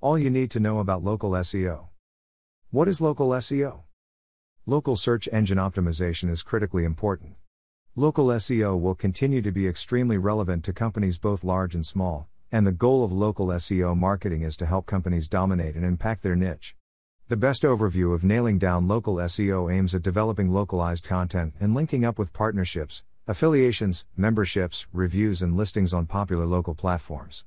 All you need to know about local SEO. What is local SEO? Local search engine optimization is critically important. Local SEO will continue to be extremely relevant to companies both large and small, and the goal of local SEO marketing is to help companies dominate and impact their niche. The best overview of nailing down local SEO aims at developing localized content and linking up with partnerships, affiliations, memberships, reviews, and listings on popular local platforms.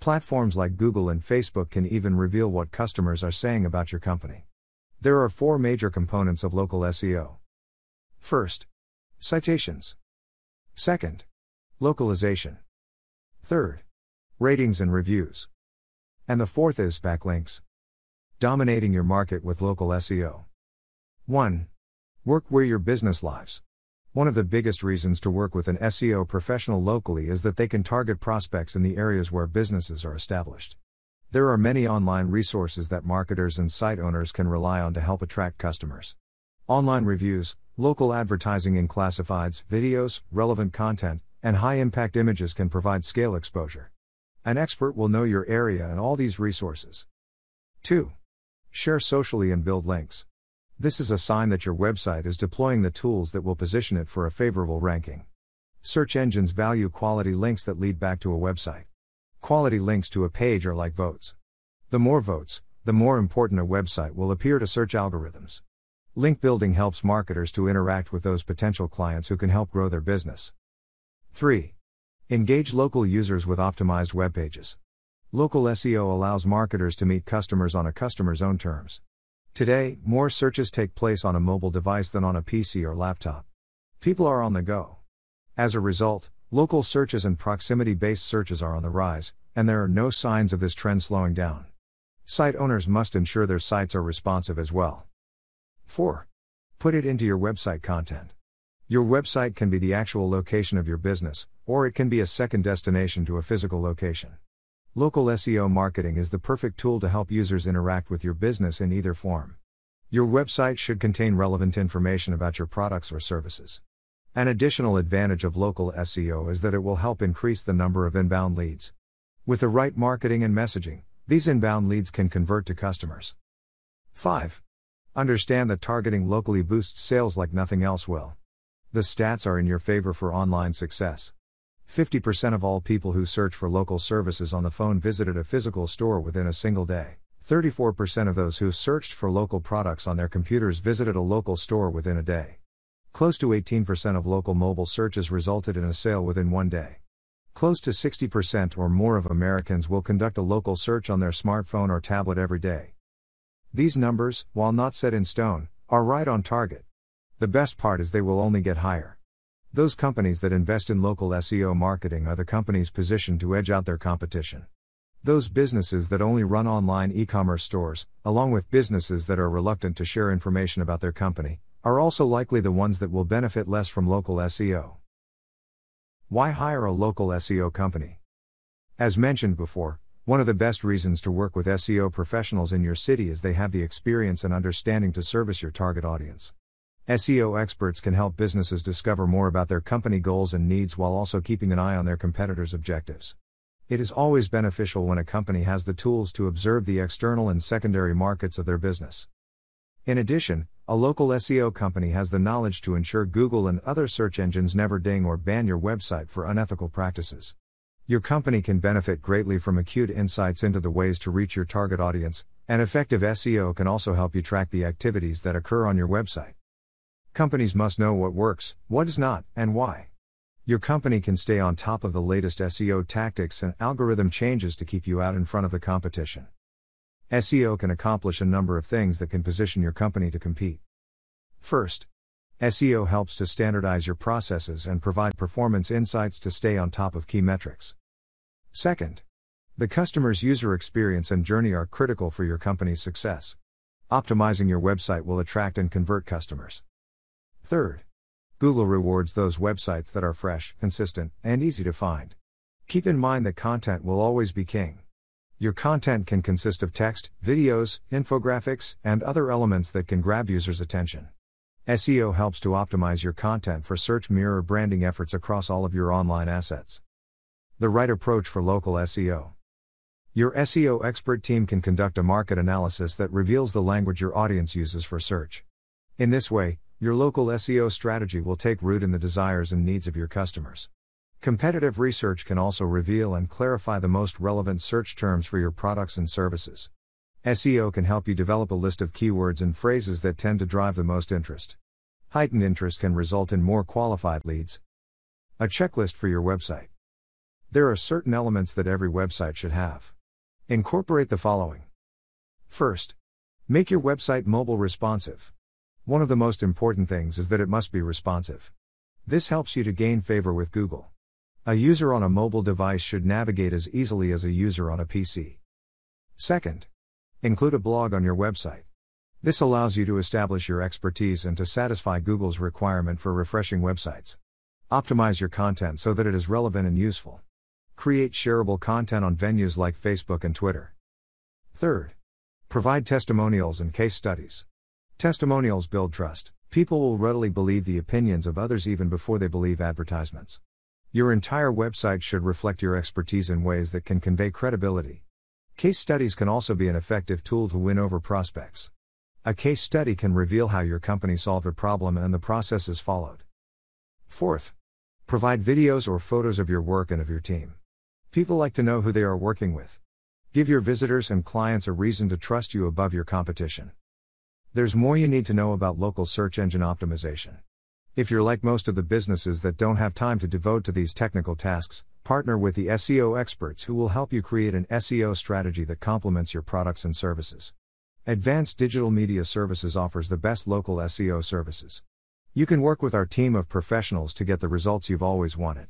Platforms like Google and Facebook can even reveal what customers are saying about your company. There are four major components of local SEO. First, citations. Second, localization. Third, ratings and reviews. And the fourth is backlinks. Dominating your market with local SEO. 1. Work where your business lives. One of the biggest reasons to work with an SEO professional locally is that they can target prospects in the areas where businesses are established. There are many online resources that marketers and site owners can rely on to help attract customers. Online reviews, local advertising in classifieds, videos, relevant content, and high impact images can provide scale exposure. An expert will know your area and all these resources. 2. Share socially and build links. This is a sign that your website is deploying the tools that will position it for a favorable ranking. Search engines value quality links that lead back to a website. Quality links to a page are like votes. The more votes, the more important a website will appear to search algorithms. Link building helps marketers to interact with those potential clients who can help grow their business. 3. Engage local users with optimized web pages. Local SEO allows marketers to meet customers on a customer's own terms. Today, more searches take place on a mobile device than on a PC or laptop. People are on the go. As a result, local searches and proximity based searches are on the rise, and there are no signs of this trend slowing down. Site owners must ensure their sites are responsive as well. 4. Put it into your website content. Your website can be the actual location of your business, or it can be a second destination to a physical location. Local SEO marketing is the perfect tool to help users interact with your business in either form. Your website should contain relevant information about your products or services. An additional advantage of local SEO is that it will help increase the number of inbound leads. With the right marketing and messaging, these inbound leads can convert to customers. 5. Understand that targeting locally boosts sales like nothing else will. The stats are in your favor for online success. 50% of all people who search for local services on the phone visited a physical store within a single day. 34% of those who searched for local products on their computers visited a local store within a day. Close to 18% of local mobile searches resulted in a sale within one day. Close to 60% or more of Americans will conduct a local search on their smartphone or tablet every day. These numbers, while not set in stone, are right on target. The best part is they will only get higher. Those companies that invest in local SEO marketing are the companies positioned to edge out their competition. Those businesses that only run online e commerce stores, along with businesses that are reluctant to share information about their company, are also likely the ones that will benefit less from local SEO. Why hire a local SEO company? As mentioned before, one of the best reasons to work with SEO professionals in your city is they have the experience and understanding to service your target audience. SEO experts can help businesses discover more about their company goals and needs while also keeping an eye on their competitors' objectives. It is always beneficial when a company has the tools to observe the external and secondary markets of their business. In addition, a local SEO company has the knowledge to ensure Google and other search engines never ding or ban your website for unethical practices. Your company can benefit greatly from acute insights into the ways to reach your target audience, and effective SEO can also help you track the activities that occur on your website. Companies must know what works, what does not, and why. Your company can stay on top of the latest SEO tactics and algorithm changes to keep you out in front of the competition. SEO can accomplish a number of things that can position your company to compete. First, SEO helps to standardize your processes and provide performance insights to stay on top of key metrics. Second, the customer's user experience and journey are critical for your company's success. Optimizing your website will attract and convert customers. Third, Google rewards those websites that are fresh, consistent, and easy to find. Keep in mind that content will always be king. Your content can consist of text, videos, infographics, and other elements that can grab users' attention. SEO helps to optimize your content for search mirror branding efforts across all of your online assets. The right approach for local SEO. Your SEO expert team can conduct a market analysis that reveals the language your audience uses for search. In this way, your local SEO strategy will take root in the desires and needs of your customers. Competitive research can also reveal and clarify the most relevant search terms for your products and services. SEO can help you develop a list of keywords and phrases that tend to drive the most interest. Heightened interest can result in more qualified leads. A checklist for your website. There are certain elements that every website should have. Incorporate the following. First, make your website mobile responsive. One of the most important things is that it must be responsive. This helps you to gain favor with Google. A user on a mobile device should navigate as easily as a user on a PC. Second, include a blog on your website. This allows you to establish your expertise and to satisfy Google's requirement for refreshing websites. Optimize your content so that it is relevant and useful. Create shareable content on venues like Facebook and Twitter. Third, provide testimonials and case studies. Testimonials build trust. People will readily believe the opinions of others even before they believe advertisements. Your entire website should reflect your expertise in ways that can convey credibility. Case studies can also be an effective tool to win over prospects. A case study can reveal how your company solved a problem and the processes followed. Fourth, provide videos or photos of your work and of your team. People like to know who they are working with. Give your visitors and clients a reason to trust you above your competition. There's more you need to know about local search engine optimization. If you're like most of the businesses that don't have time to devote to these technical tasks, partner with the SEO experts who will help you create an SEO strategy that complements your products and services. Advanced Digital Media Services offers the best local SEO services. You can work with our team of professionals to get the results you've always wanted.